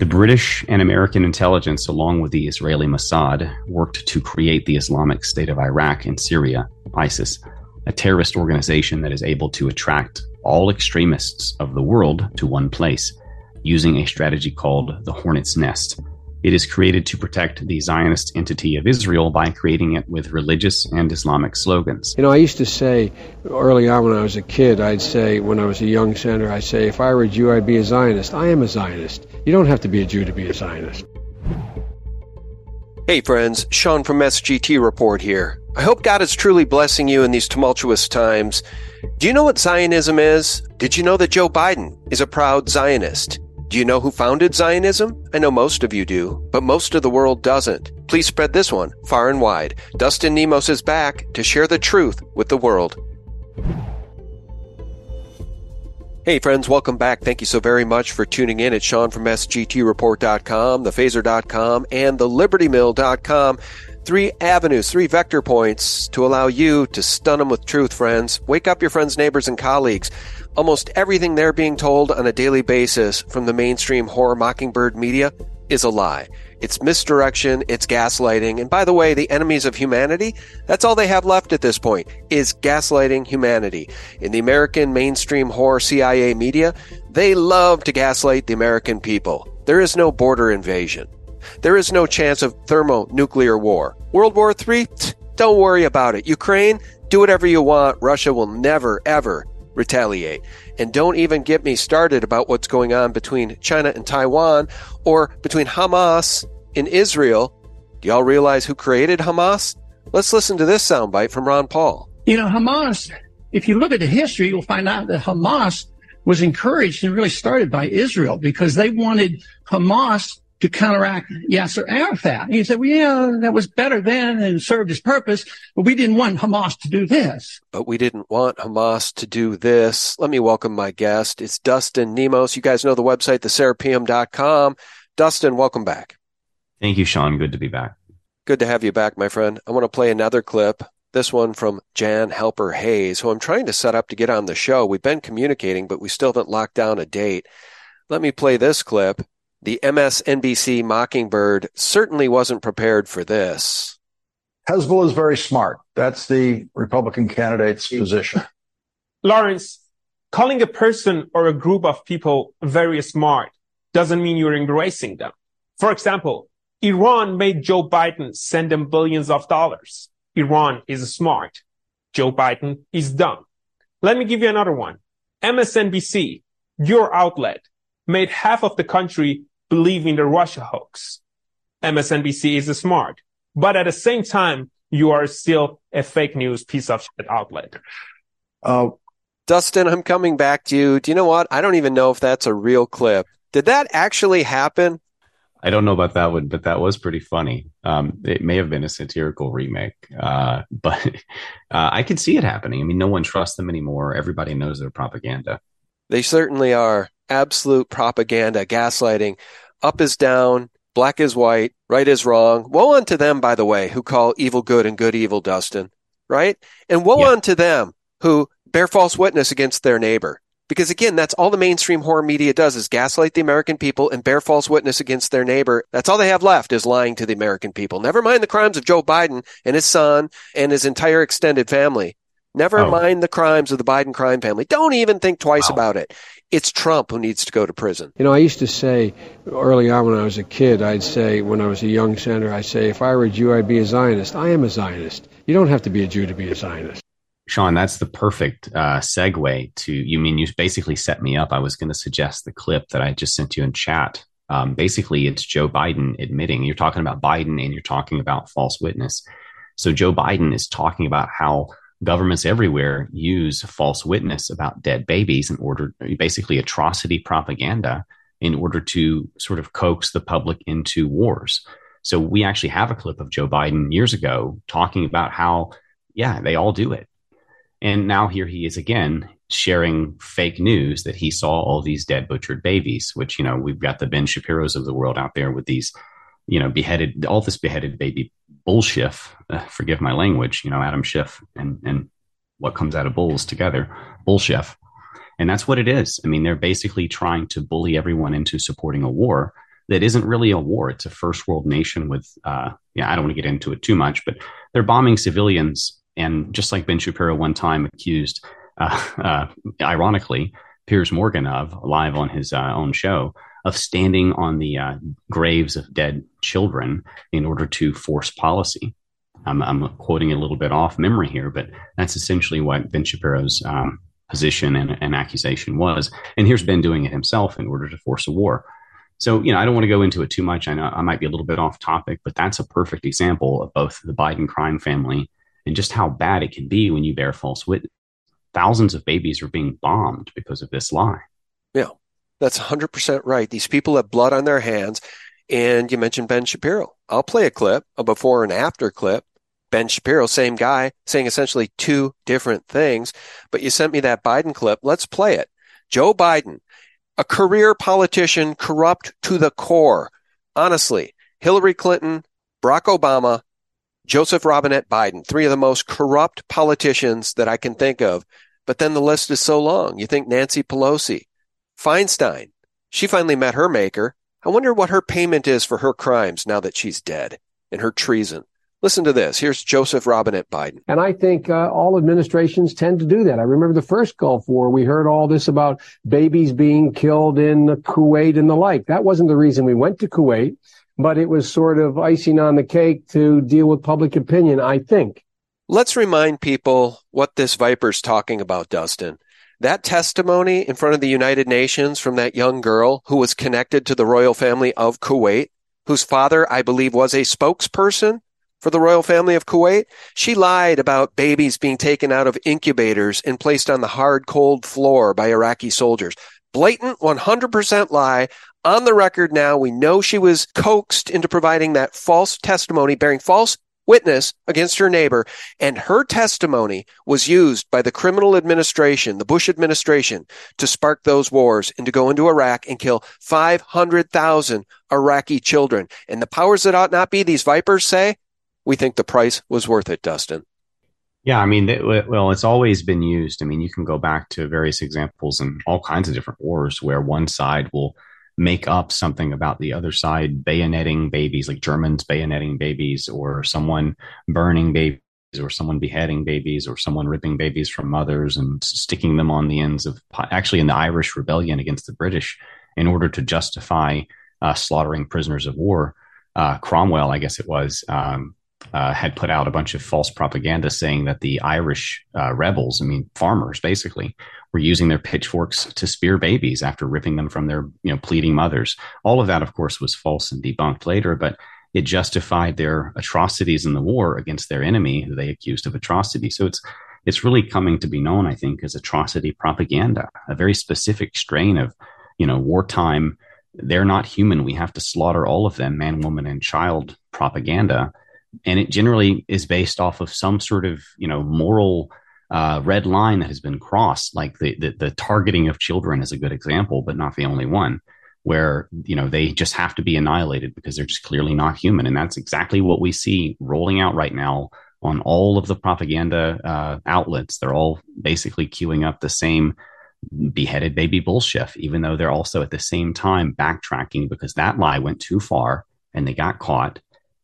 The British and American intelligence, along with the Israeli Mossad, worked to create the Islamic State of Iraq and Syria, ISIS, a terrorist organization that is able to attract all extremists of the world to one place using a strategy called the Hornet's Nest. It is created to protect the Zionist entity of Israel by creating it with religious and Islamic slogans. You know, I used to say early on when I was a kid, I'd say, when I was a young senator, I'd say, if I were a Jew, I'd be a Zionist. I am a Zionist. You don't have to be a Jew to be a Zionist. Hey, friends, Sean from SGT Report here. I hope God is truly blessing you in these tumultuous times. Do you know what Zionism is? Did you know that Joe Biden is a proud Zionist? Do you know who founded Zionism? I know most of you do, but most of the world doesn't. Please spread this one far and wide. Dustin Nemos is back to share the truth with the world. Hey friends, welcome back. Thank you so very much for tuning in. It's Sean from SGTReport.com, thephaser.com, and thelibertymill.com. Three avenues, three vector points to allow you to stun them with truth, friends. Wake up your friends, neighbors, and colleagues. Almost everything they're being told on a daily basis from the mainstream horror mockingbird media is a lie. It's misdirection, it's gaslighting. And by the way, the enemies of humanity, that's all they have left at this point, is gaslighting humanity. In the American mainstream horror CIA media, they love to gaslight the American people. There is no border invasion. There is no chance of thermonuclear war. World War III? Don't worry about it. Ukraine? Do whatever you want. Russia will never, ever retaliate. And don't even get me started about what's going on between China and Taiwan or between Hamas and Israel. Do y'all realize who created Hamas? Let's listen to this soundbite from Ron Paul. You know, Hamas, if you look at the history, you'll find out that Hamas was encouraged and really started by Israel because they wanted Hamas to counteract Yasser Arafat. And he said, well, yeah, that was better then and served his purpose, but we didn't want Hamas to do this. But we didn't want Hamas to do this. Let me welcome my guest. It's Dustin Nemos. You guys know the website, theseraphim.com. Dustin, welcome back. Thank you, Sean. Good to be back. Good to have you back, my friend. I want to play another clip. This one from Jan Halper Hayes, who I'm trying to set up to get on the show. We've been communicating, but we still haven't locked down a date. Let me play this clip the MSNBC Mockingbird certainly wasn't prepared for this. Hezbollah is very smart. That's the Republican candidate's position. Lawrence, calling a person or a group of people very smart doesn't mean you're embracing them. For example, Iran made Joe Biden send them billions of dollars. Iran is smart. Joe Biden is dumb. Let me give you another one. MSNBC, your outlet, made half of the country believe in the Russia hoax. MSNBC is smart, but at the same time, you are still a fake news piece of shit outlet. Uh, Dustin, I'm coming back to you. Do you know what? I don't even know if that's a real clip. Did that actually happen? I don't know about that one, but that was pretty funny. Um, it may have been a satirical remake, uh, but uh, I could see it happening. I mean, no one trusts them anymore. Everybody knows their propaganda. They certainly are absolute propaganda, gaslighting. Up is down, black is white, right is wrong. Woe unto them, by the way, who call evil good and good evil, Dustin, right? And woe yeah. unto them who bear false witness against their neighbor. Because again, that's all the mainstream horror media does is gaslight the American people and bear false witness against their neighbor. That's all they have left is lying to the American people. Never mind the crimes of Joe Biden and his son and his entire extended family. Never oh. mind the crimes of the Biden crime family. Don't even think twice wow. about it it's Trump who needs to go to prison. You know, I used to say early on when I was a kid, I'd say when I was a young senator, I'd say if I were a Jew, I'd be a Zionist. I am a Zionist. You don't have to be a Jew to be a Zionist. Sean, that's the perfect uh, segue to you. Mean you basically set me up? I was going to suggest the clip that I just sent you in chat. Um, basically, it's Joe Biden admitting you're talking about Biden and you're talking about false witness. So Joe Biden is talking about how governments everywhere use false witness about dead babies in order, basically atrocity propaganda, in order to sort of coax the public into wars. So we actually have a clip of Joe Biden years ago talking about how, yeah, they all do it. And now here he is again sharing fake news that he saw all these dead butchered babies, which, you know, we've got the Ben Shapiro's of the world out there with these, you know, beheaded, all this beheaded baby bullshit. Uh, forgive my language. You know, Adam Schiff and and what comes out of bulls together, bullshit. And that's what it is. I mean, they're basically trying to bully everyone into supporting a war that isn't really a war. It's a first world nation with, uh, yeah, I don't want to get into it too much, but they're bombing civilians. And just like Ben Shapiro one time accused, uh, uh, ironically, Piers Morgan of live on his uh, own show of standing on the uh, graves of dead children in order to force policy. I'm, I'm, quoting a little bit off memory here, but that's essentially what Ben Shapiro's um, position and, and accusation was. And here's Ben doing it himself in order to force a war. So, you know, I don't want to go into it too much. I know I might be a little bit off topic, but that's a perfect example of both the Biden crime family and just how bad it can be when you bear false witness. Thousands of babies are being bombed because of this lie. Yeah, that's 100% right. These people have blood on their hands. And you mentioned Ben Shapiro. I'll play a clip, a before and after clip. Ben Shapiro, same guy, saying essentially two different things. But you sent me that Biden clip. Let's play it. Joe Biden a career politician corrupt to the core. Honestly, Hillary Clinton, Barack Obama, Joseph Robinette Biden, three of the most corrupt politicians that I can think of. But then the list is so long. You think Nancy Pelosi, Feinstein, she finally met her maker. I wonder what her payment is for her crimes now that she's dead and her treason. Listen to this. Here's Joseph Robinette Biden. And I think uh, all administrations tend to do that. I remember the first Gulf War, we heard all this about babies being killed in Kuwait and the like. That wasn't the reason we went to Kuwait, but it was sort of icing on the cake to deal with public opinion, I think. Let's remind people what this Viper's talking about, Dustin. That testimony in front of the United Nations from that young girl who was connected to the royal family of Kuwait, whose father, I believe, was a spokesperson for the royal family of Kuwait. She lied about babies being taken out of incubators and placed on the hard, cold floor by Iraqi soldiers. Blatant 100% lie. On the record now, we know she was coaxed into providing that false testimony, bearing false witness against her neighbor, and her testimony was used by the criminal administration, the Bush administration, to spark those wars and to go into Iraq and kill 500,000 Iraqi children. And the powers that ought not be, these vipers say, we think the price was worth it, Dustin. Yeah, I mean, well, it's always been used. I mean, you can go back to various examples in all kinds of different wars where one side will make up something about the other side bayoneting babies, like Germans bayoneting babies, or someone burning babies, or someone beheading babies, or someone ripping babies from mothers and sticking them on the ends of, actually, in the Irish rebellion against the British in order to justify uh, slaughtering prisoners of war. Uh, Cromwell, I guess it was, um, uh, had put out a bunch of false propaganda saying that the Irish uh, rebels, I mean farmers, basically, were using their pitchforks to spear babies after ripping them from their you know pleading mothers. All of that, of course, was false and debunked later, but it justified their atrocities in the war against their enemy, who they accused of atrocity. So it's it's really coming to be known, I think, as atrocity propaganda, a very specific strain of you know wartime. They're not human. We have to slaughter all of them, man, woman, and child propaganda and it generally is based off of some sort of you know moral uh, red line that has been crossed. Like the, the, the targeting of children is a good example, but not the only one. Where you know they just have to be annihilated because they're just clearly not human, and that's exactly what we see rolling out right now on all of the propaganda uh, outlets. They're all basically queuing up the same beheaded baby bullshit, even though they're also at the same time backtracking because that lie went too far and they got caught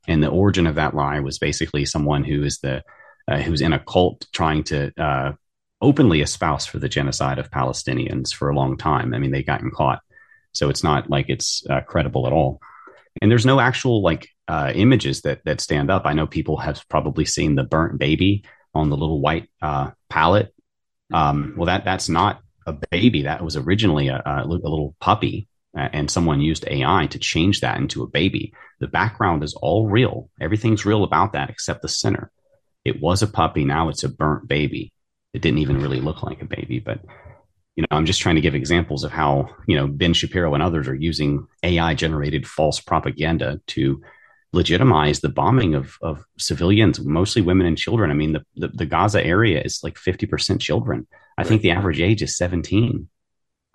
and the origin of that lie was basically someone who is the uh, who's in a cult trying to uh, openly espouse for the genocide of Palestinians for a long time. I mean, they gotten caught, so it's not like it's uh, credible at all. And there's no actual like uh, images that that stand up. I know people have probably seen the burnt baby on the little white uh, pallet. Um, well, that that's not a baby. That was originally a, a, a little puppy and someone used AI to change that into a baby. The background is all real. Everything's real about that except the center. It was a puppy. Now it's a burnt baby. It didn't even really look like a baby, but you know, I'm just trying to give examples of how, you know, Ben Shapiro and others are using AI generated false propaganda to legitimize the bombing of, of civilians, mostly women and children. I mean, the, the, the Gaza area is like 50% children. I think the average age is 17.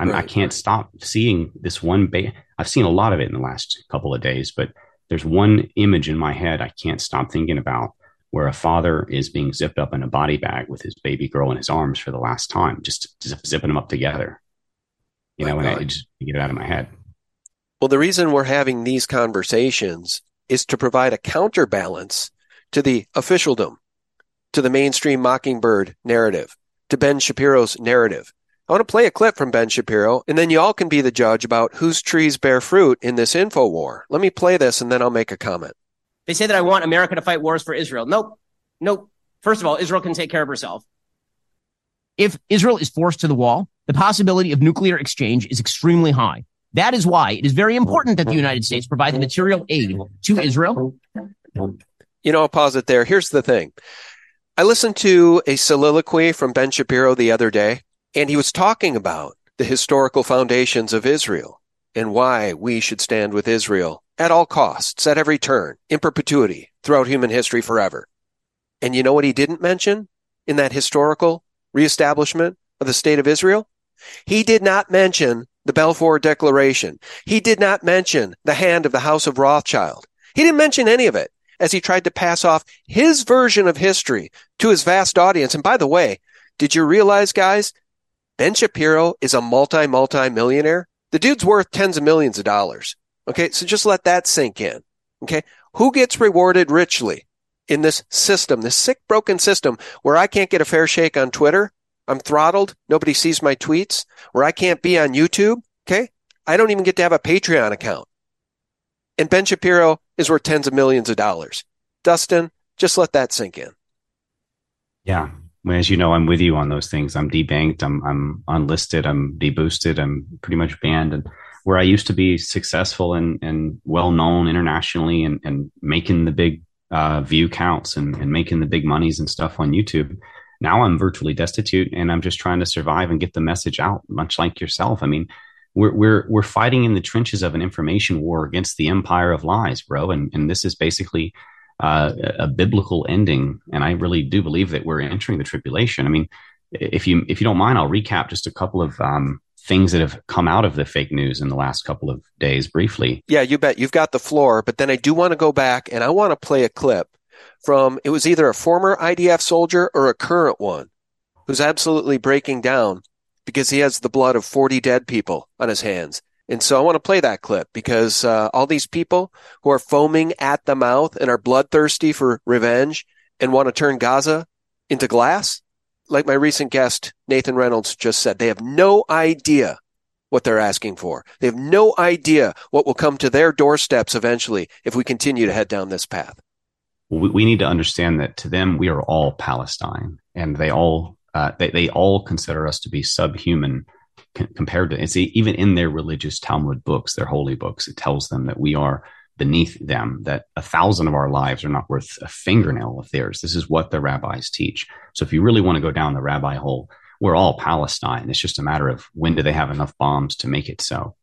I'm, right, I can not right. stop seeing this one. Ba- I've seen a lot of it in the last couple of days, but there's one image in my head I can't stop thinking about where a father is being zipped up in a body bag with his baby girl in his arms for the last time, just, just zipping them up together. You my know, God. and I just get it out of my head. Well, the reason we're having these conversations is to provide a counterbalance to the officialdom, to the mainstream mockingbird narrative, to Ben Shapiro's narrative. I want to play a clip from Ben Shapiro, and then you all can be the judge about whose trees bear fruit in this info war. Let me play this, and then I'll make a comment. They say that I want America to fight wars for Israel. Nope. Nope. First of all, Israel can take care of herself. If Israel is forced to the wall, the possibility of nuclear exchange is extremely high. That is why it is very important that the United States provide the material aid to Israel. You know, I'll pause it there. Here's the thing. I listened to a soliloquy from Ben Shapiro the other day, and he was talking about the historical foundations of Israel and why we should stand with Israel at all costs, at every turn, in perpetuity, throughout human history forever. And you know what he didn't mention in that historical reestablishment of the state of Israel? He did not mention the Balfour Declaration. He did not mention the hand of the House of Rothschild. He didn't mention any of it as he tried to pass off his version of history to his vast audience. And by the way, did you realize, guys, Ben Shapiro is a multi, multi millionaire? The dude's worth tens of millions of dollars. Okay. So just let that sink in. Okay. Who gets rewarded richly in this system, this sick, broken system where I can't get a fair shake on Twitter? I'm throttled. Nobody sees my tweets where I can't be on YouTube. Okay. I don't even get to have a Patreon account. And Ben Shapiro is worth tens of millions of dollars. Dustin, just let that sink in. Yeah. As you know, I'm with you on those things. I'm debanked. I'm, I'm unlisted. I'm deboosted. I'm pretty much banned. And where I used to be successful and, and well known internationally and, and making the big uh, view counts and, and making the big monies and stuff on YouTube, now I'm virtually destitute and I'm just trying to survive and get the message out, much like yourself. I mean, we're we're we're fighting in the trenches of an information war against the empire of lies, bro. And and this is basically uh, a biblical ending. And I really do believe that we're entering the tribulation. I mean, if you if you don't mind, I'll recap just a couple of um, things that have come out of the fake news in the last couple of days briefly. Yeah, you bet. You've got the floor, but then I do want to go back and I want to play a clip from it was either a former IDF soldier or a current one who's absolutely breaking down because he has the blood of 40 dead people on his hands. And so I want to play that clip because uh, all these people who are foaming at the mouth and are bloodthirsty for revenge and want to turn Gaza into glass, like my recent guest, Nathan Reynolds, just said, they have no idea what they're asking for. They have no idea what will come to their doorsteps eventually if we continue to head down this path we, need to understand that to them we are all Palestine, and they all uh, they they all consider us to be subhuman c- compared to it's even in their religious Talmud books, their holy books. It tells them that we are beneath them, that a thousand of our lives are not worth a fingernail of theirs. This is what the rabbis teach. So if you really want to go down the rabbi hole, we're all Palestine. It's just a matter of when do they have enough bombs to make it so.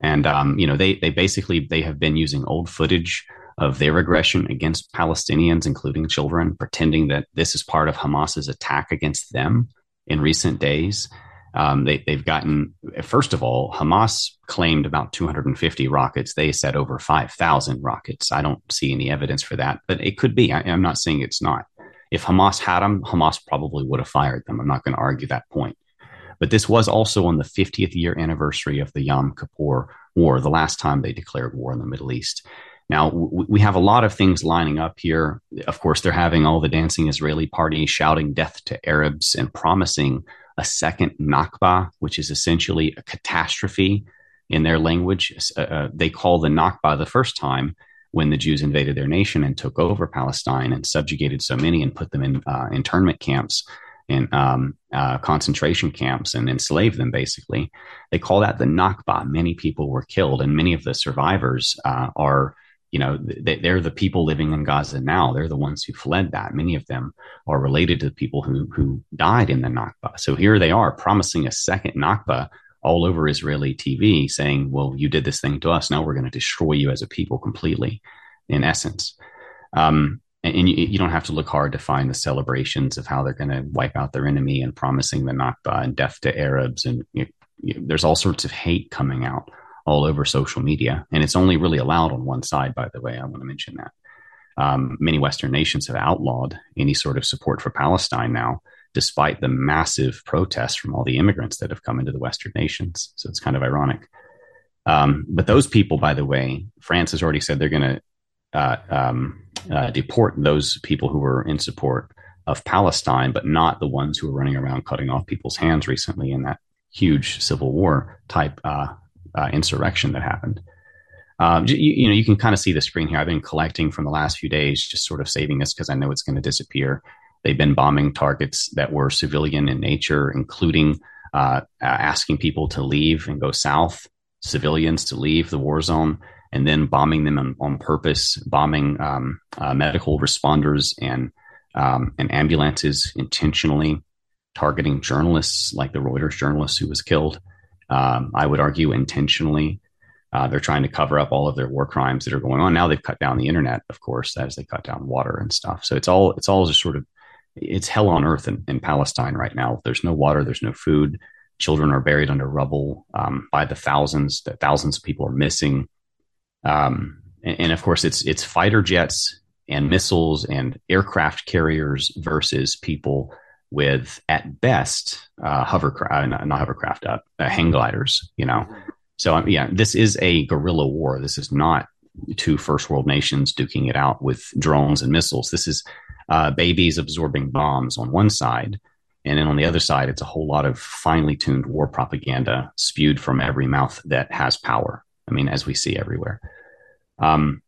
And um, you know, they they basically they have been using old footage of their aggression against Palestinians, including children, pretending that this is part of Hamas's attack against them in recent days. Um, they, have gotten, first of all, Hamas claimed about 250 rockets. They said over 5,000 rockets. I don't see any evidence for that, but it could be. I, I'm not saying it's not. If Hamas had them, Hamas probably would have fired them. I'm not going to argue that point. But this was also on the 50th year anniversary of the Yom Kippur War, the last time they declared war in the Middle East. Now, we have a lot of things lining up here. Of course, they're having all the dancing Israeli party shouting death to Arabs and promising a second Nakba, which is essentially a catastrophe in their language. Uh, uh, they call the Nakba the first time when the Jews invaded their nation and took over Palestine and subjugated so many and put them in uh, internment camps and um, uh, concentration camps and enslaved them basically. They call that the Nakba. Many people were killed, and many of the survivors uh, are you know, they're the people living in Gaza now. They're the ones who fled that. Many of them are related to the people who, who died in the Nakba. So here they are promising a second Nakba all over Israeli TV saying, well, you did this thing to us. Now we're going to destroy you as a people completely, in essence. Um, and, and you, you, don't have to look hard to find the celebrations of how they're going to wipe out their enemy and promising the Nakba and death to Arabs. And you, there's all sorts of hate coming out all over social media. And it's only really allowed on one side, by the way. I want to mention that. Um, many Western nations have outlawed any sort of support for Palestine now, despite the massive protests from all the immigrants that have come into the Western nations. So it's kind of ironic. Um, but those people, by the way, France has already said they're going to uh, um, uh, deport those people who were in support of Palestine, but not the ones who were running around cutting off people's hands recently in that huge civil war type uh, uh insurrection that happened. Um, you, you, know, you can kind of see the screen here. I've been collecting from the last few days, just sort of saving this because I know it's going to disappear. They've been bombing targets that were civilian in nature, including uh, asking people to leave and go south, civilians to leave the war zone, and then bombing them on, on purpose, bombing um, uh, medical responders and um, and ambulances intentionally, targeting journalists like the Reuters journalist who was killed. Um, I would argue intentionally. Uh, they're trying to cover up all of their war crimes that are going on. Now they've cut down the internet, of course, as they cut down water and stuff. So it's all it's all just sort of it's hell on earth in, in Palestine right now. There's no water, there's no food. Children are buried under rubble um, by the thousands. That thousands of people are missing. Um, and, and, of course, it's it's fighter jets and missiles and aircraft carriers versus people with, at best, uh, hovercraft, uh, not, hovercraft, uh, uh, hang gliders. You know, so um, yeah, this is a guerrilla war. This is not two first world nations duking it out with drones and missiles. This is uh, babies absorbing bombs on one side. And then on the other side, it's a whole lot of finely tuned war propaganda spewed from every mouth that has power. I mean, as we see everywhere. Um,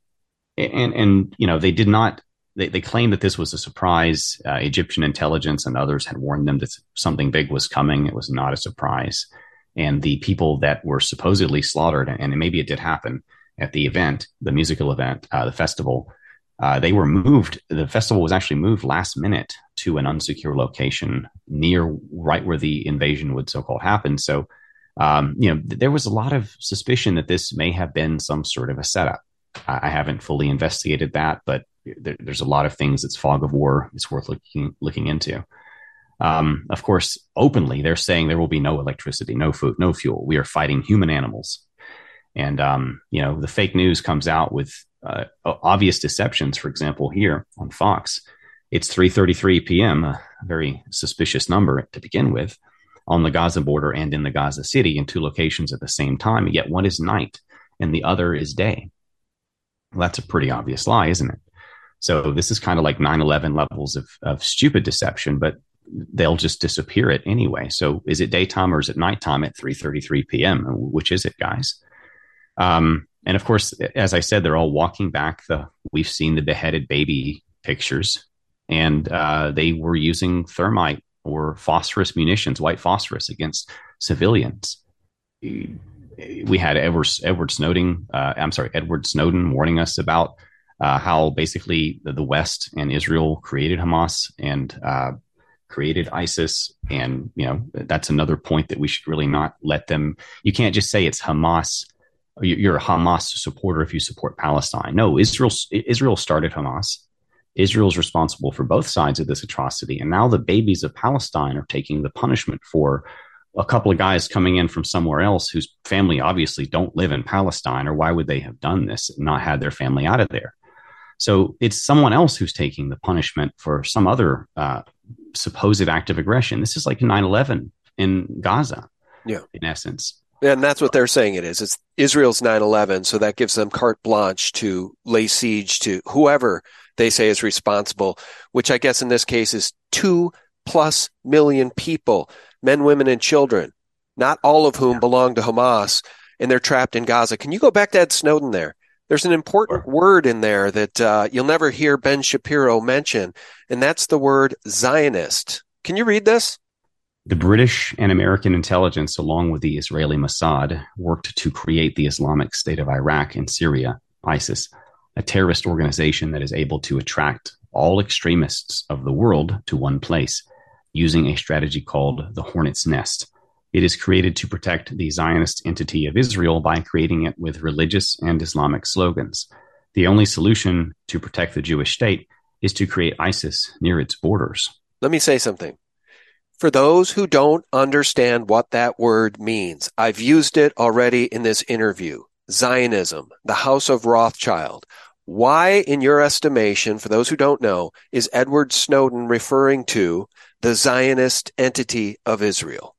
and, and, you know, they did not, they, they claimed that this was a surprise. Uh, Egyptian intelligence and others had warned them that something big was coming. It was not a surprise and the people that were supposedly slaughtered, and maybe it did happen at the event, the musical event, uh, the festival, uh, they were moved. The festival was actually moved last minute to an unsecure location near right where the invasion would so called happen. So, um, you know, there was a lot of suspicion that this may have been some sort of a setup. I, I haven't fully investigated that, but there, there's a lot of things that's fog of war. It's worth looking looking into. Um, of course, openly, they're saying there will be no electricity, no food, no fuel. We are fighting human animals. And, um, you know, the fake news comes out with uh, obvious deceptions. For example, here on Fox, it's 3.33 p.m., a very suspicious number to begin with, on the Gaza border and in the Gaza city in two locations at the same time. Yet one is night and the other is day. Well, that's a pretty obvious lie, isn't it? So this is kind of like 9-11 levels of, of stupid deception, but they'll just disappear it anyway. So is it daytime or is it nighttime at 3:33 p.m.? Which is it, guys? Um, and of course, as I said, they're all walking back the. We've seen the beheaded baby pictures, and uh, they were using thermite or phosphorus munitions, white phosphorus, against civilians. We had Edward Edward Snowden. Uh, I'm sorry, Edward Snowden warning us about uh, how basically the, the, West and Israel created Hamas and uh, created ISIS. And, you know, that's another point that we should really not let them. You can't just say it's Hamas. You're a Hamas supporter if you support Palestine. No, Israel, Israel started Hamas. Israel's responsible for both sides of this atrocity. And now the babies of Palestine are taking the punishment for a couple of guys coming in from somewhere else whose family obviously don't live in Palestine, or why would they have done this and not had their family out of there? So it's someone else who's taking the punishment for some other uh, supposed act of aggression. This is like 9 11 in Gaza. Yeah. In essence. And that's what they're saying it is. It's Israel's 9 11. So that gives them carte blanche to lay siege to whoever they say is responsible, which I guess in this case is two plus million people, men, women, and children, not all of whom belong to Hamas, and they're trapped in Gaza. Can you go back to Ed Snowden there? There's an important word in there that uh, you'll never hear Ben Shapiro mention, and that's the word Zionist. Can you read this? The British and American intelligence, along with the Israeli Mossad, worked to create the Islamic State of Iraq and Syria, ISIS, a terrorist organization that is able to attract all extremists of the world to one place using a strategy called the Hornet's Nest. It is created to protect the Zionist entity of Israel by creating it with religious and Islamic slogans. The only solution to protect the Jewish state is to create ISIS near its borders. Let me say something. For those who don't understand what that word means, I've used it already in this interview. Zionism, the House of Rothschild. Why, in your estimation, for those who don't know, is Edward Snowden referring to the Zionist entity of Israel?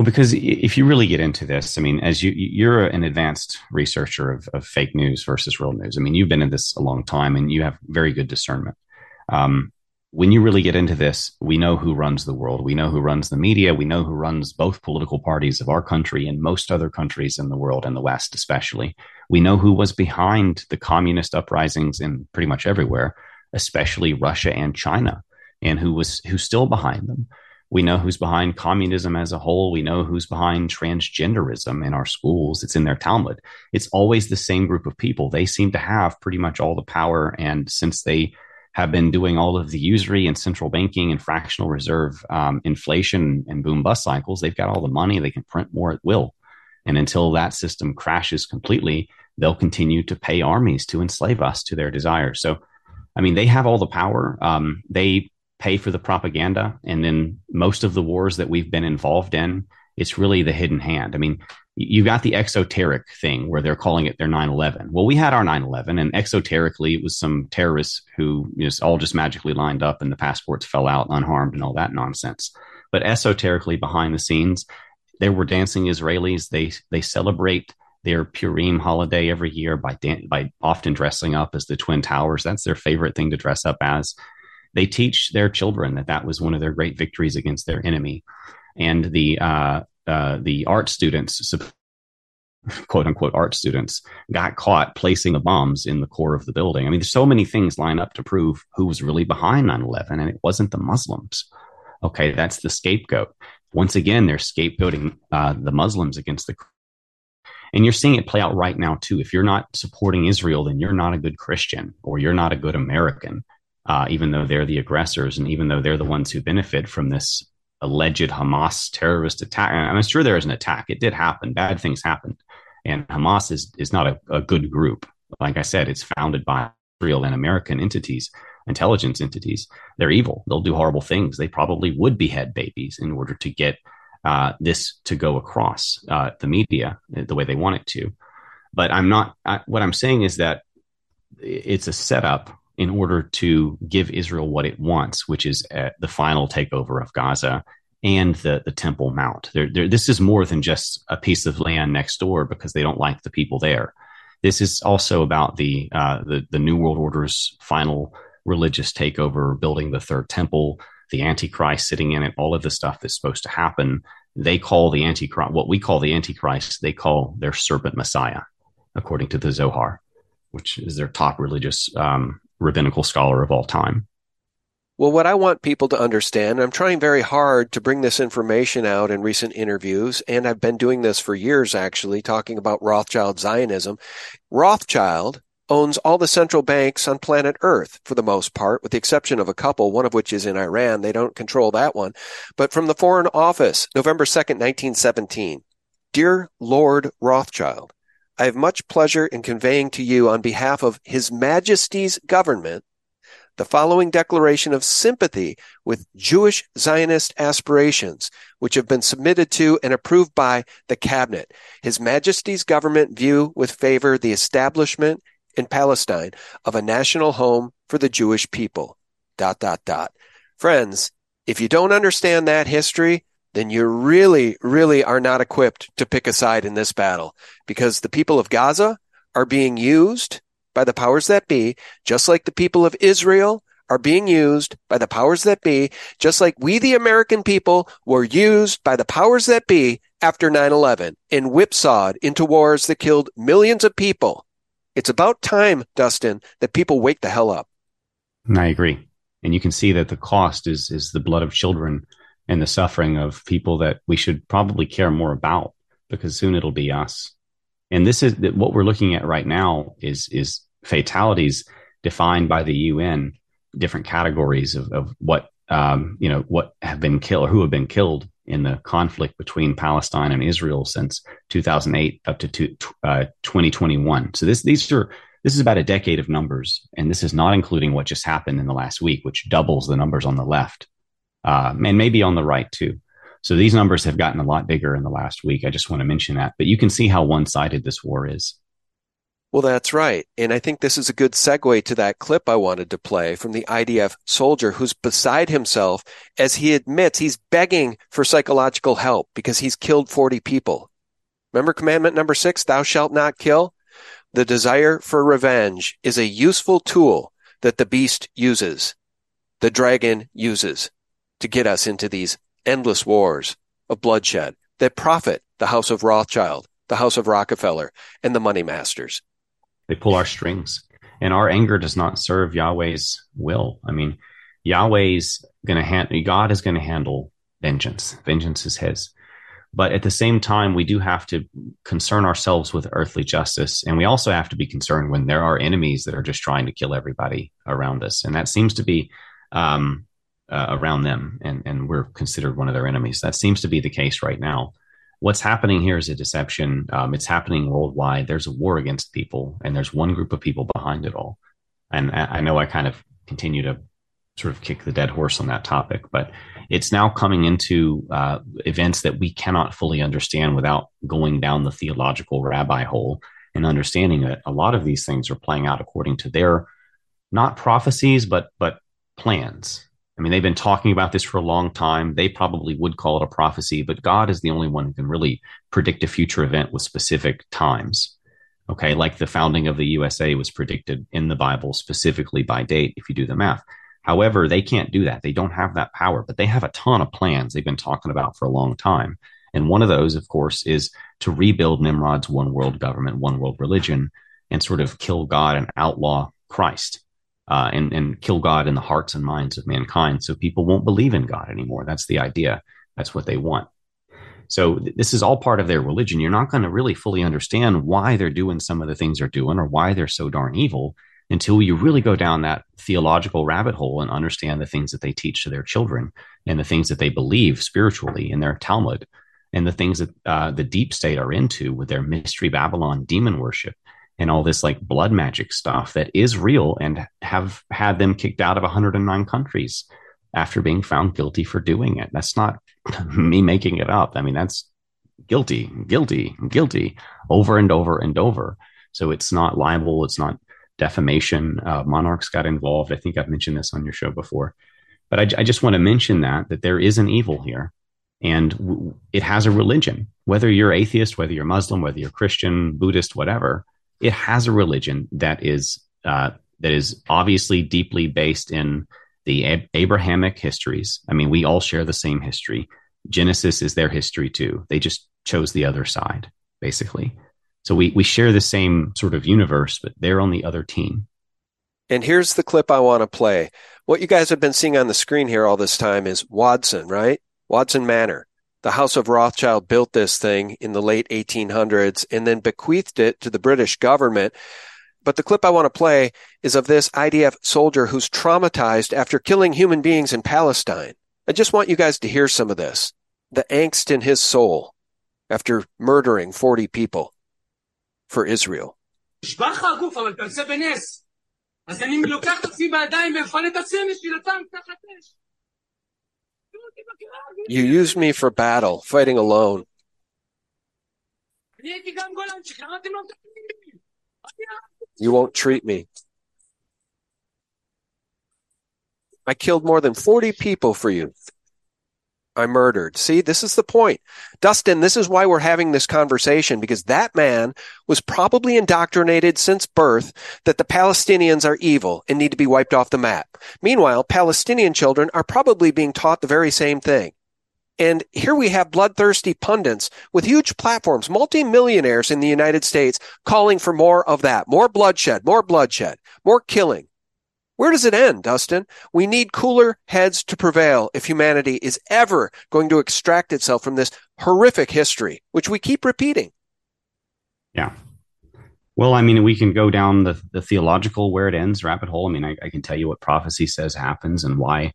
Well, because if you really get into this, I mean, as you you're an advanced researcher of, of fake news versus real news. I mean, you've been in this a long time and you have very good discernment. Um, when you really get into this, we know who runs the world. We know who runs the media. We know who runs both political parties of our country and most other countries in the world and the West, especially. We know who was behind the communist uprisings in pretty much everywhere, especially Russia and China, and who was who's still behind them. We know who's behind communism as a whole. We know who's behind transgenderism in our schools. It's in their Talmud. It's always the same group of people. They seem to have pretty much all the power. And since they have been doing all of the usury and central banking and fractional reserve um, inflation and boom bust cycles, they've got all the money. They can print more at will. And until that system crashes completely, they'll continue to pay armies to enslave us to their desires. So, I mean, they have all the power. Um, they pay for the propaganda. And then most of the wars that we've been involved in, it's really the hidden hand. I mean, you got the exoteric thing where they're calling it their 9-11 well we had our 9-11 and exoterically it was some terrorists who you know, all just magically lined up and the passports fell out unharmed and all that nonsense but esoterically behind the scenes there were dancing israelis they they celebrate their purim holiday every year by dan- by often dressing up as the twin towers that's their favorite thing to dress up as they teach their children that that was one of their great victories against their enemy. And the uh, uh, the art students, quote unquote art students, got caught placing the bombs in the core of the building. I mean, there's so many things line up to prove who was really behind 9 11, and it wasn't the Muslims. Okay, that's the scapegoat. Once again, they're scapegoating uh, the Muslims against the and you're seeing it play out right now too. If you're not supporting Israel, then you're not a good Christian or you're not a good American uh, even though they're the aggressors and even though they're the ones who benefit from this alleged Hamas terrorist attack. I'm sure there is an attack. It did happen. Bad things happened. And Hamas is, is not a, a good group. Like I said, it's founded by Israel and American entities, intelligence entities. They're evil. They'll do horrible things. They probably would behead babies in order to get uh, this to go across uh, the media the way they want it to. But I'm not, I, what I'm saying is that it's a setup in order to give Israel what it wants, which is uh, the final takeover of Gaza and the, the Temple Mount. They're, they're, this is more than just a piece of land next door because they don't like the people there. This is also about the, uh, the, the New World Order's final religious takeover, building the third temple, the Antichrist sitting in it, all of the stuff that's supposed to happen. They call the Antichrist, what we call the Antichrist, they call their serpent Messiah, according to the Zohar, which is their top religious um, rabbinical scholar of all time. Well, what I want people to understand, I'm trying very hard to bring this information out in recent interviews, and I've been doing this for years actually, talking about Rothschild Zionism. Rothschild owns all the central banks on planet Earth for the most part, with the exception of a couple, one of which is in Iran. They don't control that one. But from the Foreign Office, November 2nd, 1917. Dear Lord Rothschild, I have much pleasure in conveying to you on behalf of His Majesty's government the following declaration of sympathy with Jewish Zionist aspirations, which have been submitted to and approved by the cabinet. His Majesty's government view with favor the establishment in Palestine of a national home for the Jewish people. Dot, dot, dot. Friends, if you don't understand that history, then you really, really are not equipped to pick a side in this battle because the people of Gaza are being used by the powers that be, just like the people of Israel are being used by the powers that be, just like we, the American people, were used by the powers that be after 9-11 and whipsawed into wars that killed millions of people. It's about time, Dustin, that people wake the hell up. I agree. And you can see that the cost is, is the blood of children and the suffering of people that we should probably care more about because soon it'll be us. And this is what we're looking at right now is is fatalities defined by the UN, different categories of, of what um, you know what have been killed or who have been killed in the conflict between Palestine and Israel since 2008 up to two, uh, 2021. So this these are this is about a decade of numbers, and this is not including what just happened in the last week, which doubles the numbers on the left uh, and maybe on the right too. So these numbers have gotten a lot bigger in the last week. I just want to mention that, but you can see how one sided this war is. Well, that's right. And I think this is a good segue to that clip I wanted to play from the IDF soldier who's beside himself as he admits he's begging for psychological help because he's killed 40 people. Remember commandment number six, thou shalt not kill? The desire for revenge is a useful tool that the beast uses, the dragon uses to get us into these endless wars of bloodshed that profit the house of Rothschild, the house of Rockefeller, and the money masters. They pull our strings. And our anger does not serve Yahweh's will. I mean, Yahweh's going to handle, God is going to handle vengeance. Vengeance is his. But at the same time, we do have to concern ourselves with earthly justice. And we also have to be concerned when there are enemies that are just trying to kill everybody around us. And that seems to be um, uh, around them. And, and we're considered one of their enemies. That seems to be the case right now what's happening here is a deception. Um, it's happening worldwide. There's a war against people, and there's one group of people behind it all. And I, I know I kind of continue to sort of kick the dead horse on that topic, but it's now coming into uh, events that we cannot fully understand without going down the theological rabbi hole and understanding that a lot of these things are playing out according to their not prophecies, but but plans I mean, they've been talking about this for a long time. They probably would call it a prophecy, but God is the only one who can really predict a future event with specific times. Okay, like the founding of the USA was predicted in the Bible specifically by date, if you do the math. However, they can't do that. They don't have that power, but they have a ton of plans they've been talking about for a long time. And one of those, of course, is to rebuild Nimrod's one world government, one world religion, and sort of kill God and outlaw Christ uh, and and kill God in the hearts and minds of mankind, so people won't believe in God anymore. That's the idea. That's what they want. So th- this is all part of their religion. You're not going to really fully understand why they're doing some of the things they're doing or why they're so darn evil until you really go down that theological rabbit hole and understand the things that they teach to their children and the things that they believe spiritually in their Talmud and the things that uh, the deep state are into with their mystery Babylon demon worship and all this like blood magic stuff that is real and have had them kicked out of 109 countries after being found guilty for doing it. That's not me making it up. I mean, that's guilty, guilty, guilty over and over and over. So it's not libel. It's not defamation. Uh, monarchs got involved. I think I've mentioned this on your show before, but I, I just want to mention that that there is an evil here, and w- it has a religion. Whether you're atheist, whether you're Muslim, whether you're Christian, Buddhist, whatever, it has a religion that is uh, that is obviously deeply based in the Ab- Abrahamic histories. I mean, we all share the same history. Genesis is their history too. They just chose the other side, basically. So we we share the same sort of universe, but they're on the other team. And here's the clip I want to play. What you guys have been seeing on the screen here all this time is Waddesdon, right? Waddesdon Manor the House of Rothschild built this thing in the late 1800s and then bequeathed it to the British government. But the clip I want to play is of this IDF soldier who's traumatized after killing human beings in Palestine. I just want you guys to hear some of this. The angst in his soul after murdering 40 people for Israel. You used me for battle, fighting alone. You won't treat me. I killed more than 40 people for you. I murdered. See, this is the point. Dustin, this is why we're having this conversation because that man was probably indoctrinated since birth that the Palestinians are evil and need to be wiped off the map. Meanwhile, Palestinian children are probably being taught the very same thing. And here we have bloodthirsty pundits with huge platforms, multimillionaires in the United States calling for more of that, more bloodshed, more bloodshed, more killing. Where does it end, Dustin? We need cooler heads to prevail if humanity is ever going to extract itself from this horrific history, which we keep repeating. Yeah. Well, I mean, we can go down the, the theological where it ends rabbit hole. I mean, I, I can tell you what prophecy says happens and why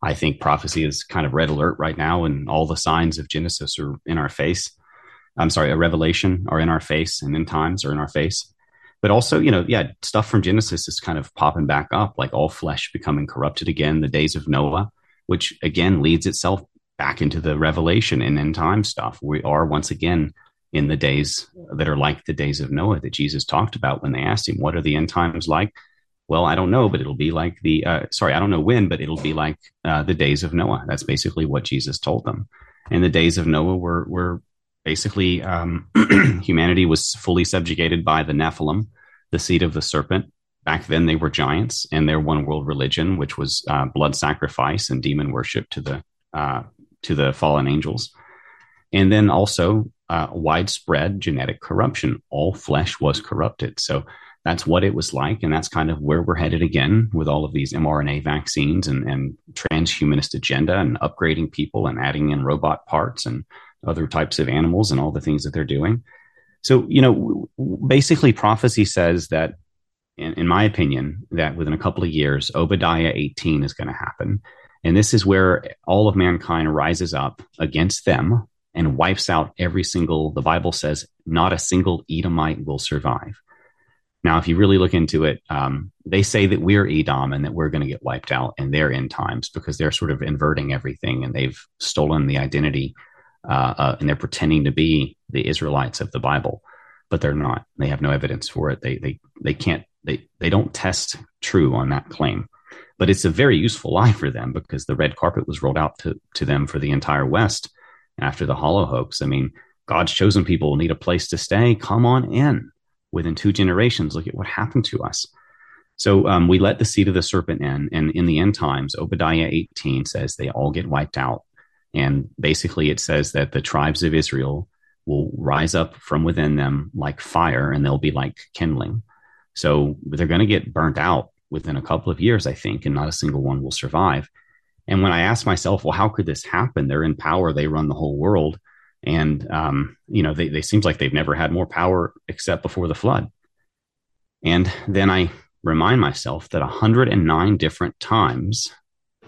I think prophecy is kind of red alert right now, and all the signs of Genesis are in our face. I'm sorry, a revelation are in our face, and end times are in our face but also you know yeah stuff from genesis is kind of popping back up like all flesh becoming corrupted again the days of noah which again leads itself back into the revelation and end time stuff we are once again in the days that are like the days of Noah that Jesus talked about when they asked him, What are the end times like? Well, I don't know, but it'll be like the, uh, sorry, I don't know when, but it'll be like uh, the days of Noah. That's basically what Jesus told them. And the days of Noah were, were basically um, humanity was fully subjugated by the Nephilim, the seed of the serpent. Back then, they were giants, and their one world religion, which was uh, blood sacrifice and demon worship to the uh, to the fallen angels, and then also uh, widespread genetic corruption. All flesh was corrupted. So that's what it was like. And that's kind of where we're headed again with all of these mRNA vaccines and, and transhumanist agenda and upgrading people and adding in robot parts and other types of animals and all the things that they're doing. So, you know, basically prophecy says that, in, in my opinion, that within a couple of years, Obadiah 18 is going to happen. And this is where all of mankind rises up against them and wipes out every single, the Bible says, not a single Edomite will survive. Now, if you really look into it, um, they say that we're Edom and that we're going to get wiped out in their end times because they're sort of inverting everything and they've stolen the identity uh, uh, and they're pretending to be the Israelites of the Bible, but they're not. They have no evidence for it. They they they can't they they don't test true on that claim. But it's a very useful lie for them because the red carpet was rolled out to to them for the entire West after the Hollow hoax. I mean, God's chosen people need a place to stay. Come on in. Within two generations, look at what happened to us. So um, we let the seed of the serpent in, and in the end times, Obadiah 18 says they all get wiped out. And basically, it says that the tribes of Israel will rise up from within them like fire, and they'll be like kindling. So they're going to get burnt out within a couple of years, I think, and not a single one will survive. And when I asked myself, well, how could this happen? They're in power, they run the whole world. And, um, you know, they, they seems like they've never had more power except before the flood. And then I remind myself that 109 different times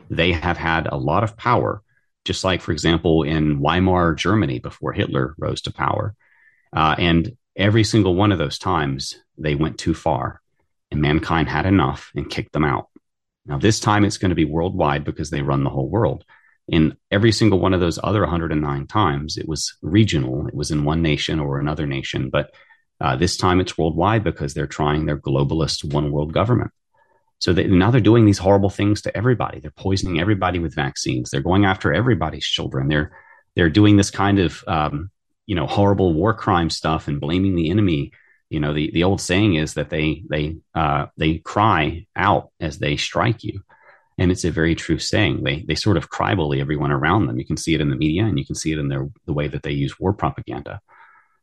they have had a lot of power, just like, for example, in Weimar Germany before Hitler rose to power. Uh, and every single one of those times, they went too far and mankind had enough and kicked them out. Now, this time it's going to be worldwide because they run the whole world. In every single one of those other 109 times, it was regional, it was in one nation or another nation. But uh, this time it's worldwide because they're trying their globalist one world government. So now they're doing these horrible things to everybody. They're poisoning everybody with vaccines. They're going after everybody's children. They're they're doing this kind of um, you know horrible war crime stuff and blaming the enemy you know the, the old saying is that they they uh, they cry out as they strike you and it's a very true saying they they sort of cry bully everyone around them you can see it in the media and you can see it in their the way that they use war propaganda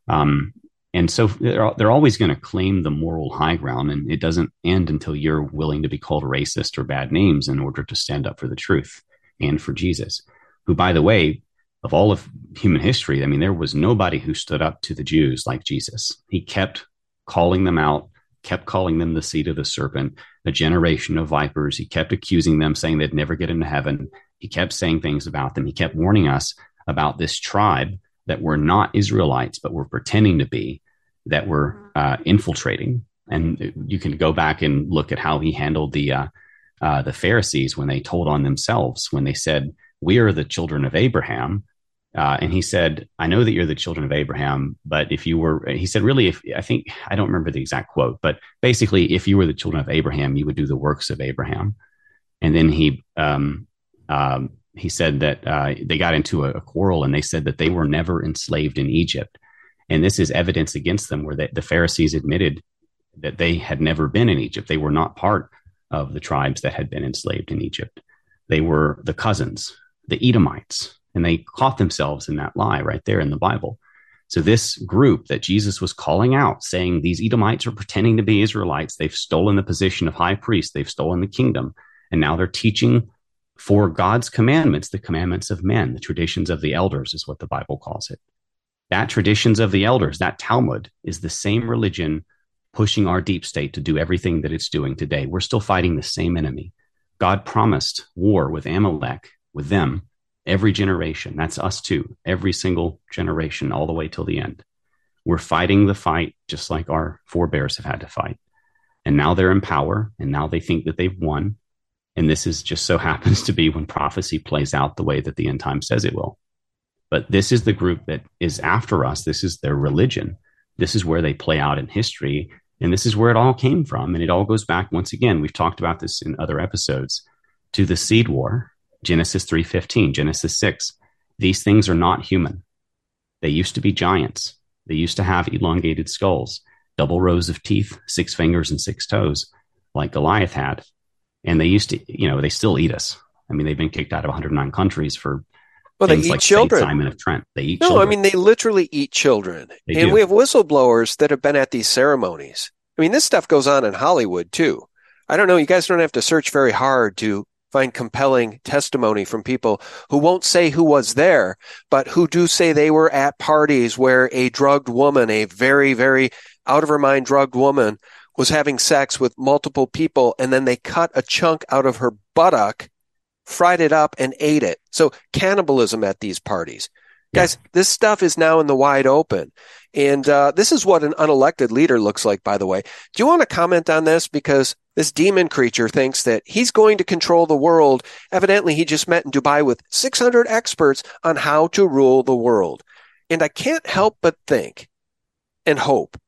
um, and so they're, they're always going to claim the moral high ground and it doesn't end until you're willing to be called racist or bad names in order to stand up for the truth and for jesus who by the way of all of human history i mean there was nobody who stood up to the jews like jesus he kept calling them out, kept calling them the seed of the serpent, a generation of vipers. He kept accusing them, saying they'd never get into heaven. He kept saying things about them. He kept warning us about this tribe that were not Israelites, but were pretending to be, that were uh, infiltrating. And you can go back and look at how he handled the uh, uh, the Pharisees when they told on themselves when they said, "We are the children of Abraham." Uh, and he said, I know that you're the children of Abraham, but if you were, he said, really, if I think, I don't remember the exact quote, but basically, if you were the children of Abraham, you would do the works of Abraham. And then he, um, um, he said that uh, they got into a, a, quarrel and they said that they were never enslaved in Egypt. And this is evidence against them where the, the Pharisees admitted that they had never been in Egypt. They were not part of the tribes that had been enslaved in Egypt. They were the cousins, the Edomites, and they caught themselves in that lie right there in the Bible. So, this group that Jesus was calling out, saying these Edomites are pretending to be Israelites, they've stolen the position of high priest, they've stolen the kingdom, and now they're teaching for God's commandments, the commandments of men, the traditions of the elders is what the Bible calls it. That traditions of the elders, that Talmud, is the same religion pushing our deep state to do everything that it's doing today. We're still fighting the same enemy. God promised war with Amalek, with them, every generation. That's us too, every single generation, all the way till the end. We're fighting the fight just like our forebears have had to fight. And now they're in power, and now they think that they've won. And this is just so happens to be when prophecy plays out the way that the end time says it will. But this is the group that is after us. This is their religion. This is where they play out in history. And this is where it all came from. And it all goes back once again. We've talked about this in other episodes to the seed war, Genesis 3:15, Genesis 6. These things are not human. They used to be giants. They used to have elongated skulls, double rows of teeth, six fingers and six toes, like Goliath had. And they used to, you know, they still eat us. I mean, they've been kicked out of 109 countries for well, they eat like children. Simon of Trent. They eat. No, children. I mean they literally eat children, They and do. we have whistleblowers that have been at these ceremonies. I mean, this stuff goes on in Hollywood too. I don't know. You guys don't have to search very hard to find compelling testimony from people who won't say who was there, but who do say they were at parties where a drugged woman, a very, very out of her mind drugged woman, was having sex with multiple people, and then they cut a chunk out of her buttock fried it up and ate it. So cannibalism at these parties. Guys, this stuff is now in the wide open. And uh, this is what an unelected leader looks like, by the way. Do you want to comment on this? Because this demon creature thinks that he's going to control the world. Evidently, he just met in Dubai with 600 experts on how to rule the world. And I can't help but think and hope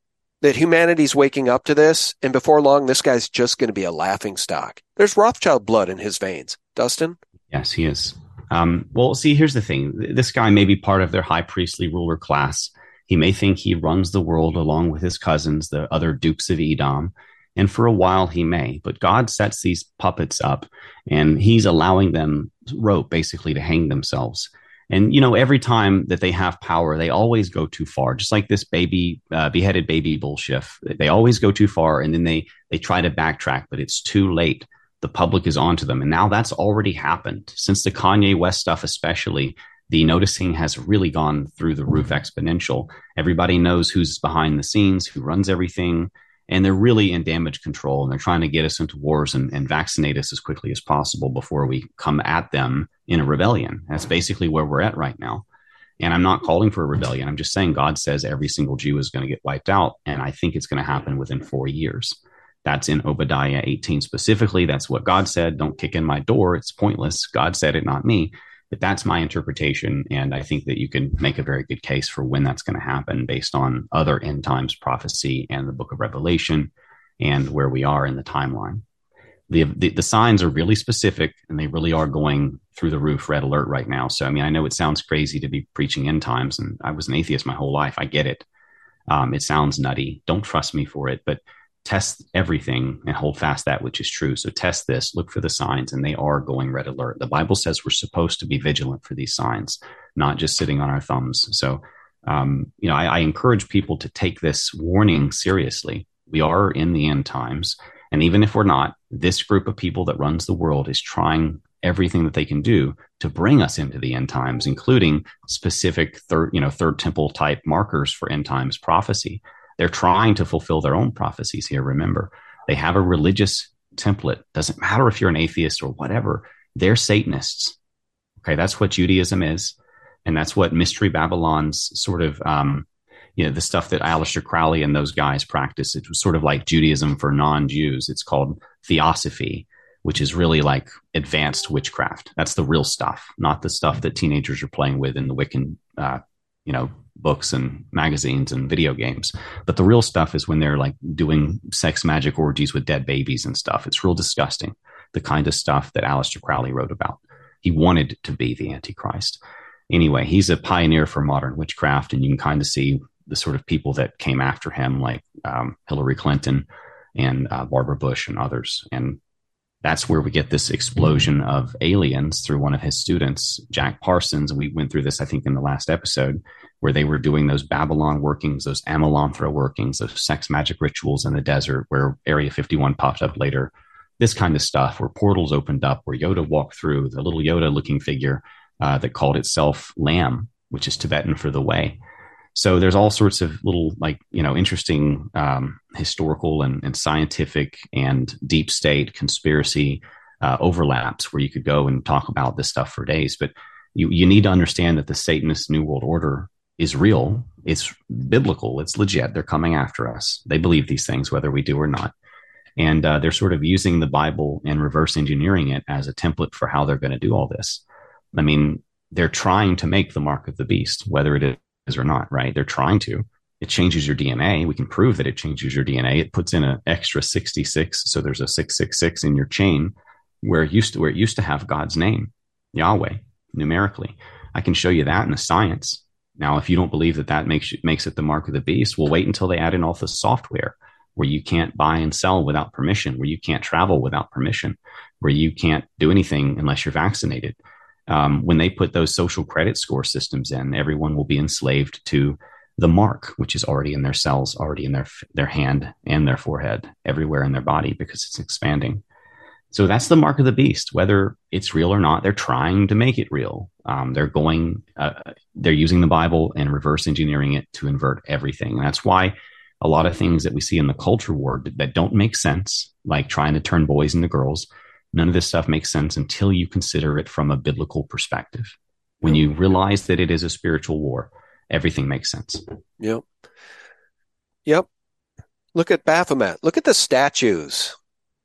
that humanity's waking up to this. And before long, this guy's just going to be a laughing stock. There's Rothschild blood in his veins. Dustin? Yes, he is. Um, well, see, here's the thing. This guy may be part of their high priestly ruler class. He may think he runs the world along with his cousins, the other dukes of Edom. And for a while he may, but God sets these puppets up and he's allowing them rope basically to hang themselves. And, you know, every time that they have power, they always go too far, just like this baby, uh, beheaded baby bullshit. They always go too far and then they, they try to backtrack, but it's too late the public is onto them. And now that's already happened since the Kanye West stuff, especially. The noticing has really gone through the roof exponential. Everybody knows who's behind the scenes, who runs everything, and they're really in damage control. And they're trying to get us into wars and, and vaccinate us as quickly as possible before we come at them in a rebellion. That's basically where we're at right now. And I'm not calling for a rebellion. I'm just saying God says every single Jew is going to get wiped out. And I think it's going to happen within four years. That's in Obadiah 18 specifically. That's what God said. Don't kick in my door. It's pointless. God said it, not me. But that's my interpretation. And I think that you can make a very good case for when that's going to happen based on other end times prophecy and the book of Revelation and where we are in the timeline. The, the, the signs are really specific and they really are going through the roof red alert right now. So, I mean, I know it sounds crazy to be preaching end times, and I was an atheist my whole life. I get it. Um, it sounds nutty. Don't trust me for it. But test everything and hold fast that which is true. So test this, look for the signs, and they are going red alert. The Bible says we're supposed to be vigilant for these signs, not just sitting on our thumbs. So, um, you know, I, I encourage people to take this warning seriously. We are in the end times. And even if we're not, this group of people that runs the world is trying everything that they can do to bring us into the end times, including specific third, you know, third temple type markers for end times prophecy. They're trying to fulfill their own prophecies here. Remember, they have a religious template. Doesn't matter if you're an atheist or whatever. They're Satanists. Okay, that's what Judaism is, and that's what Mystery Babylon's sort of, um, you know, the stuff that Aleister Crowley and those guys practice. It was sort of like Judaism for non-Jews. It's called Theosophy, which is really like advanced witchcraft. That's the real stuff, not the stuff that teenagers are playing with in the Wiccan, uh, you know, books and magazines and video games. But the real stuff is when they're like doing sex magic orgies with dead babies and stuff. It's real disgusting. The kind of stuff that Aleister Crowley wrote about. He wanted to be the Antichrist. Anyway, he's a pioneer for modern witchcraft, and you can kind of see the sort of people that came after him, like um, Hillary Clinton and uh, Barbara Bush and others. And that's where we get this explosion of aliens through one of his students, Jack Parsons. And we went through this, I think, in the last episode, where they were doing those Babylon workings, those Amalantrah workings, those sex magic rituals in the desert, where Area 51 popped up later. This kind of stuff, where portals opened up, where Yoda walked through, the little Yoda looking figure uh, that called itself Lam, which is Tibetan for the way. So there's all sorts of little, like, you know, interesting um, historical and, and, scientific and deep state conspiracy uh, overlaps where you could go and talk about this stuff for days. But you, you need to understand that the Satanist New World Order is real. It's biblical. It's legit. They're coming after us. They believe these things, whether we do or not. And uh, they're sort of using the Bible and reverse engineering it as a template for how they're going to do all this. I mean, they're trying to make the mark of the beast, whether it is or not, right? They're trying to. It changes your DNA. We can prove that it changes your DNA. It puts in an extra 66. So there's a 666 in your chain where it used to, where it used to have God's name, Yahweh, numerically. I can show you that in the science. Now, if you don't believe that that makes makes it the mark of the beast, we'll wait until they add in all the software where you can't buy and sell without permission, where you can't travel without permission, where you can't do anything unless you're vaccinated. Um, when they put those social credit score systems in, everyone will be enslaved to the mark, which is already in their cells, already in their their hand and their forehead, everywhere in their body because it's expanding. So that's the mark of the beast. Whether it's real or not, they're trying to make it real. Um, they're going, uh, they're using the Bible and reverse engineering it to invert everything. And that's why a lot of things that we see in the culture war that don't make sense, like trying to turn boys into girls, none of this stuff makes sense until you consider it from a biblical perspective. When you realize that it is a spiritual war, everything makes sense. Yep. Yep. Look at Baphomet. Look at the statues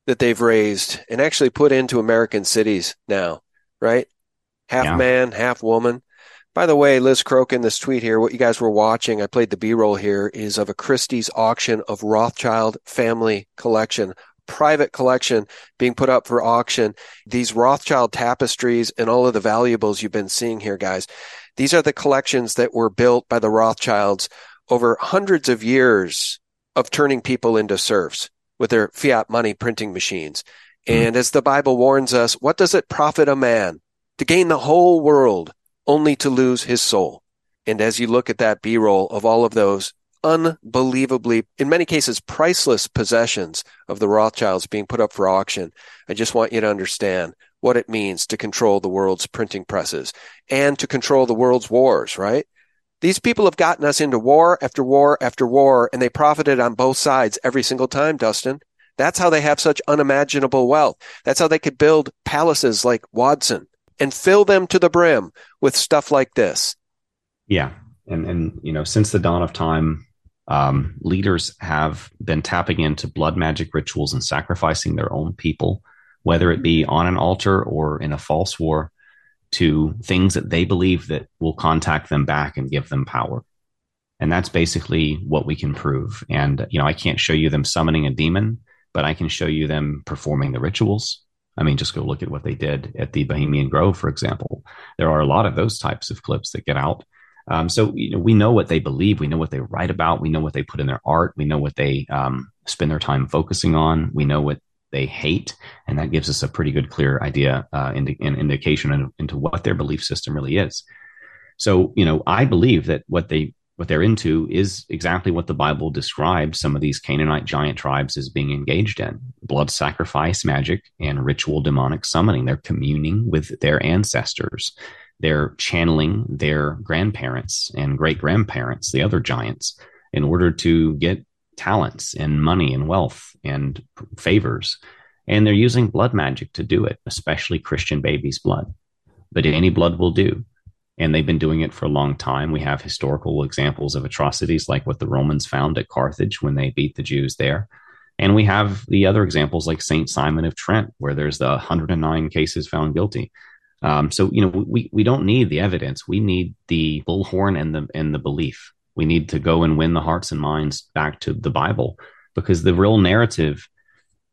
that they've raised and actually put into American cities now, right? Half yeah. man, half woman. By the way, Liz Crokin, this tweet here, what you guys were watching, I played the B roll here, is of a Christie's auction of Rothschild family collection, private collection being put up for auction. These Rothschild tapestries and all of the valuables you've been seeing here, guys. These are the collections that were built by the Rothschilds over hundreds of years of turning people into serfs with their fiat money printing machines. Mm-hmm. And as the Bible warns us, what does it profit a man to gain the whole world only to lose his soul? And as you look at that B roll of all of those unbelievably, in many cases, priceless possessions of the Rothschilds being put up for auction, I just want you to understand what it means to control the world's printing presses and to control the world's wars, right? These people have gotten us into war after war after war, and they profited on both sides every single time, Dustin. That's how they have such unimaginable wealth. That's how they could build palaces like Waddesdon and fill them to the brim with stuff like this. Yeah. And, and you know, since the dawn of time, um, leaders have been tapping into blood magic rituals and sacrificing their own people, whether it be on an altar or in a false war to things that they believe that will contact them back and give them power. And that's basically what we can prove. And, you know, I can't show you them summoning a demon, but I can show you them performing the rituals. I mean, just go look at what they did at the Bohemian Grove, for example. There are a lot of those types of clips that get out. Um, so, you know, we know what they believe. We know what they write about. We know what they put in their art. We know what they um, spend their time focusing on. We know what they hate, and that gives us a pretty good, clear idea, uh, indi- an indication into what their belief system really is. So, you know, I believe that what they what they're into is exactly what the Bible describes some of these Canaanite giant tribes as being engaged in blood sacrifice, magic, and ritual demonic summoning. They're communing with their ancestors. They're channeling their grandparents and great grandparents, the other giants, in order to get talents and money and wealth and favors. And they're using blood magic to do it, especially Christian babies' blood. But any blood will do. And they've been doing it for a long time. We have historical examples of atrocities like what the Romans found at Carthage when they beat the Jews there. And we have the other examples like St. Simon of Trent, where there's the 109 cases found guilty. Um, so, you know, we, we don't need the evidence. We need the bullhorn and the, and the belief we need to go and win the hearts and minds back to the Bible because the real narrative,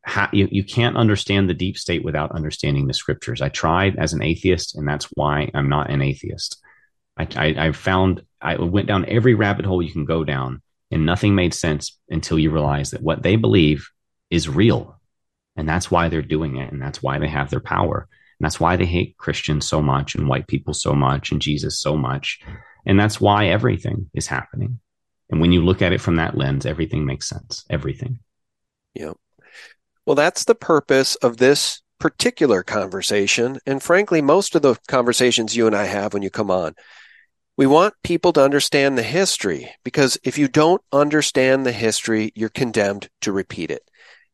ha- you, you can't understand the deep state without understanding the scriptures. I tried as an atheist, and that's why I'm not an atheist. I, I, I found I went down every rabbit hole you can go down, and nothing made sense until you realize that what they believe is real. And that's why they're doing it. And that's why they have their power. And that's why they hate Christians so much and white people so much and Jesus so much and that's why everything is happening. And when you look at it from that lens, everything makes sense. Everything. Yeah. Well, that's the purpose of this particular conversation. And frankly, most of the conversations you and I have when you come on. We want people to understand the history because if you don't understand the history, you're condemned to repeat it.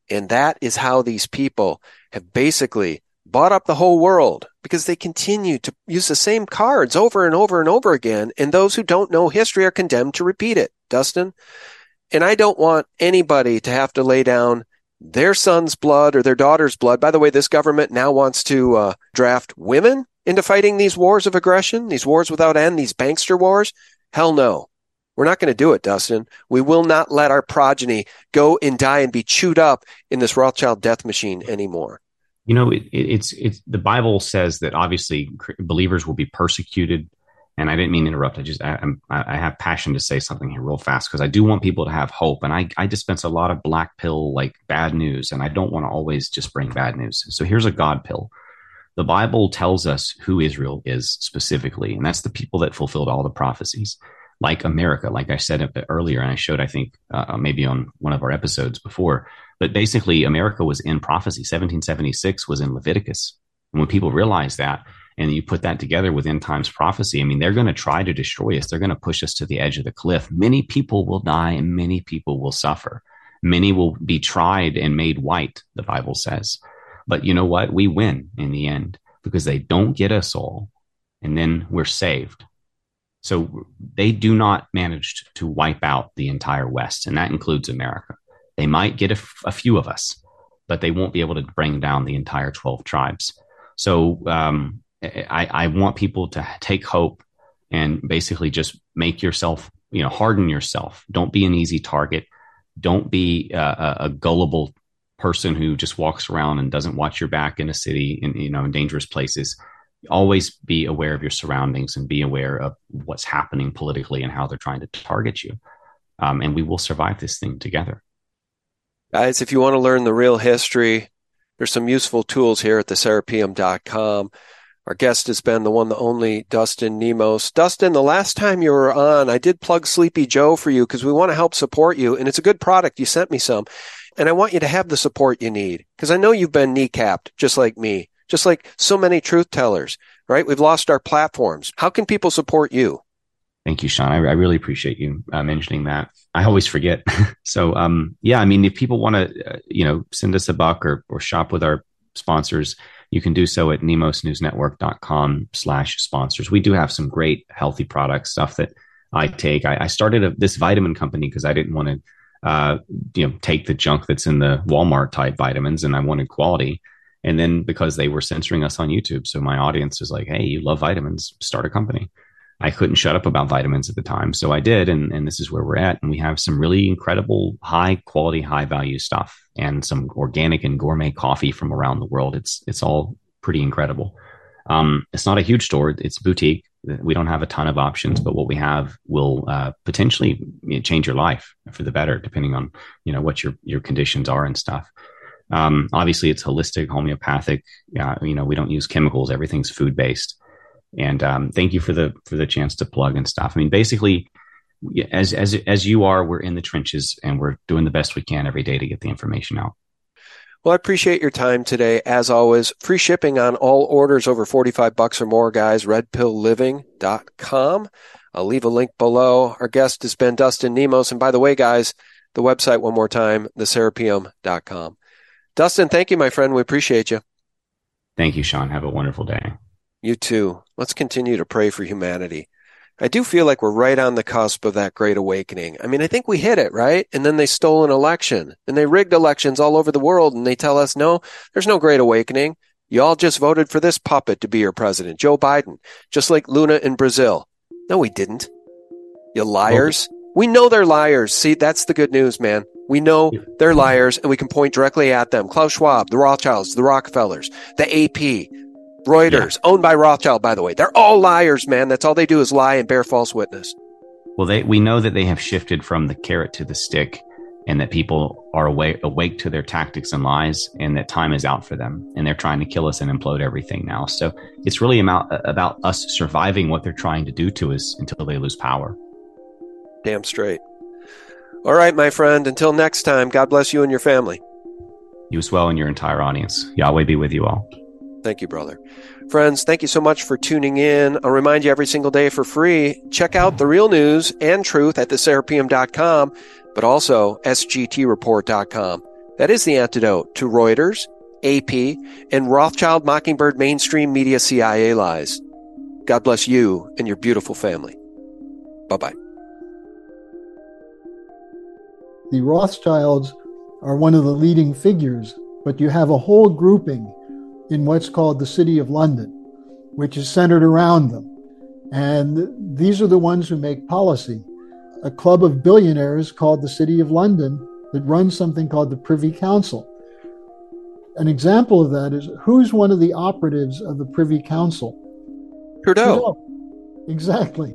And that is how these people have basically bought up the whole world because they continue to use the same cards over and over and over again. And those who don't know history are condemned to repeat it, Dustin. And I don't want anybody to have to lay down their son's blood or their daughter's blood. By the way, this government now wants to uh, draft women into fighting these wars of aggression, these wars without end, these bankster wars? Hell no. We're not going to do it, Dustin. We will not let our progeny go and die and be chewed up in this Rothschild death machine anymore. You know, it, it, it's it's the Bible says that obviously believers will be persecuted, and I didn't mean to interrupt. I just I, I have passion to say something here real fast because I do want people to have hope, and I I dispense a lot of black pill like bad news, and I don't want to always just bring bad news. So here's a God pill. The Bible tells us who Israel is specifically, and that's the people that fulfilled all the prophecies like America, like I said earlier, and I showed, I think, uh, maybe on one of our episodes before. But basically, America was in prophecy. 1776 was in Leviticus. And when people realize that, and you put that together with end times prophecy, I mean, they're going to try to destroy us. They're going to push us to the edge of the cliff. Many people will die and many people will suffer. Many will be tried and made white, the Bible says. But you know what? We win in the end because they don't get us all. And then we're saved. So they do not manage to wipe out the entire West, and that includes America. They might get a, few of us, but they won't be able to bring down the entire 12 tribes. So um, I, I want people to take hope and basically just make yourself, you know, harden yourself. Don't be an easy target. Don't be a, gullible person who just walks around and doesn't watch your back in a city in you know in dangerous places always be aware of your surroundings and be aware of what's happening politically and how they're trying to target you. Um, and we will survive this thing together. Guys, if you want to learn the real history, there's some useful tools here at theserapeum.com. Our guest has been the one, the only Dustin Nemos. Dustin, the last time you were on, I did plug Sleepy Joe for you because we want to help support you. And it's a good product. You sent me some. And I want you to have the support you need because I know you've been kneecapped just like me just like so many truth tellers, right? We've lost our platforms. How can people support you? Thank you, Sean. I, I really appreciate you uh, mentioning that. I always forget. so, um, yeah, I mean, if people want to, uh, you know, send us a buck or, or shop with our sponsors, you can do so at nemosnewsnetwork.com slash sponsors. We do have some great healthy products, stuff that I take. I, I started a, this vitamin company because I didn't want to, uh, you know, take the junk that's in the Walmart type vitamins and I wanted quality. And then because they were censoring us on YouTube, so my audience is like, "Hey, you love vitamins? Start a company." I couldn't shut up about vitamins at the time, so I did, and and this is where we're at. And we have some really incredible, high quality, high value stuff, and some organic and gourmet coffee from around the world. It's it's all pretty incredible. Um, it's not a huge store; it's boutique. We don't have a ton of options, but what we have will uh, potentially change your life for the better, depending on you know what your your conditions are and stuff. Um, obviously, it's holistic, homeopathic. Uh, you know, we don't use chemicals. Everything's food based. And um, thank you for the for the chance to plug and stuff. I mean, basically, as as as you are, we're in the trenches and we're doing the best we can every day to get the information out. Well, I appreciate your time today. As always, free shipping on all orders over 45 bucks or more, guys. Redpillliving.com. I'll leave a link below. Our guest has been Dustin Nemos. And by the way, guys, the website one more time, theserapeum.com. Dustin, thank you, my friend. We appreciate you. Thank you, Sean. Have a wonderful day. You too. Let's continue to pray for humanity. I do feel like we're right on the cusp of that great awakening. I mean, I think we hit it, right? And then they stole an election and they rigged elections all over the world and they tell us, no, there's no great awakening. You all just voted for this puppet to be your president, Joe Biden, just like Lula in Brazil. No, we didn't. You liars. We know they're liars. See, that's the good news, man. We know they're liars and we can point directly at them. Klaus Schwab, the Rothschilds, the Rockefellers, the AP, Reuters, yeah. owned by Rothschild, by the way. They're all liars, man. That's all they do is lie and bear false witness. Well, they, we know that they have shifted from the carrot to the stick and that people are awake, awake to their tactics and lies and that time is out for them and they're trying to kill us and implode everything now. So it's really about, about us surviving what they're trying to do to us until they lose power. Damn straight. All right, my friend. Until next time, God bless you and your family. You as well and your entire audience. Yahweh be with you all. Thank you, brother. Friends, thank you so much for tuning in. I'll remind you every single day for free. Check out the real news and truth at theserapeum.com, but also sgtreport.com. That is the antidote to Reuters, AP, and Rothschild Mockingbird mainstream media CIA lies. God bless you and your beautiful family. Bye bye. The Rothschilds are one of the leading figures, but you have a whole grouping in what's called the City of London. which is centered around them. And these are the ones who make policy. A club of billionaires called the City of London that runs something called the Privy Council. An example of that is who's one of the operatives of the Privy Council? Trudeau. Exactly.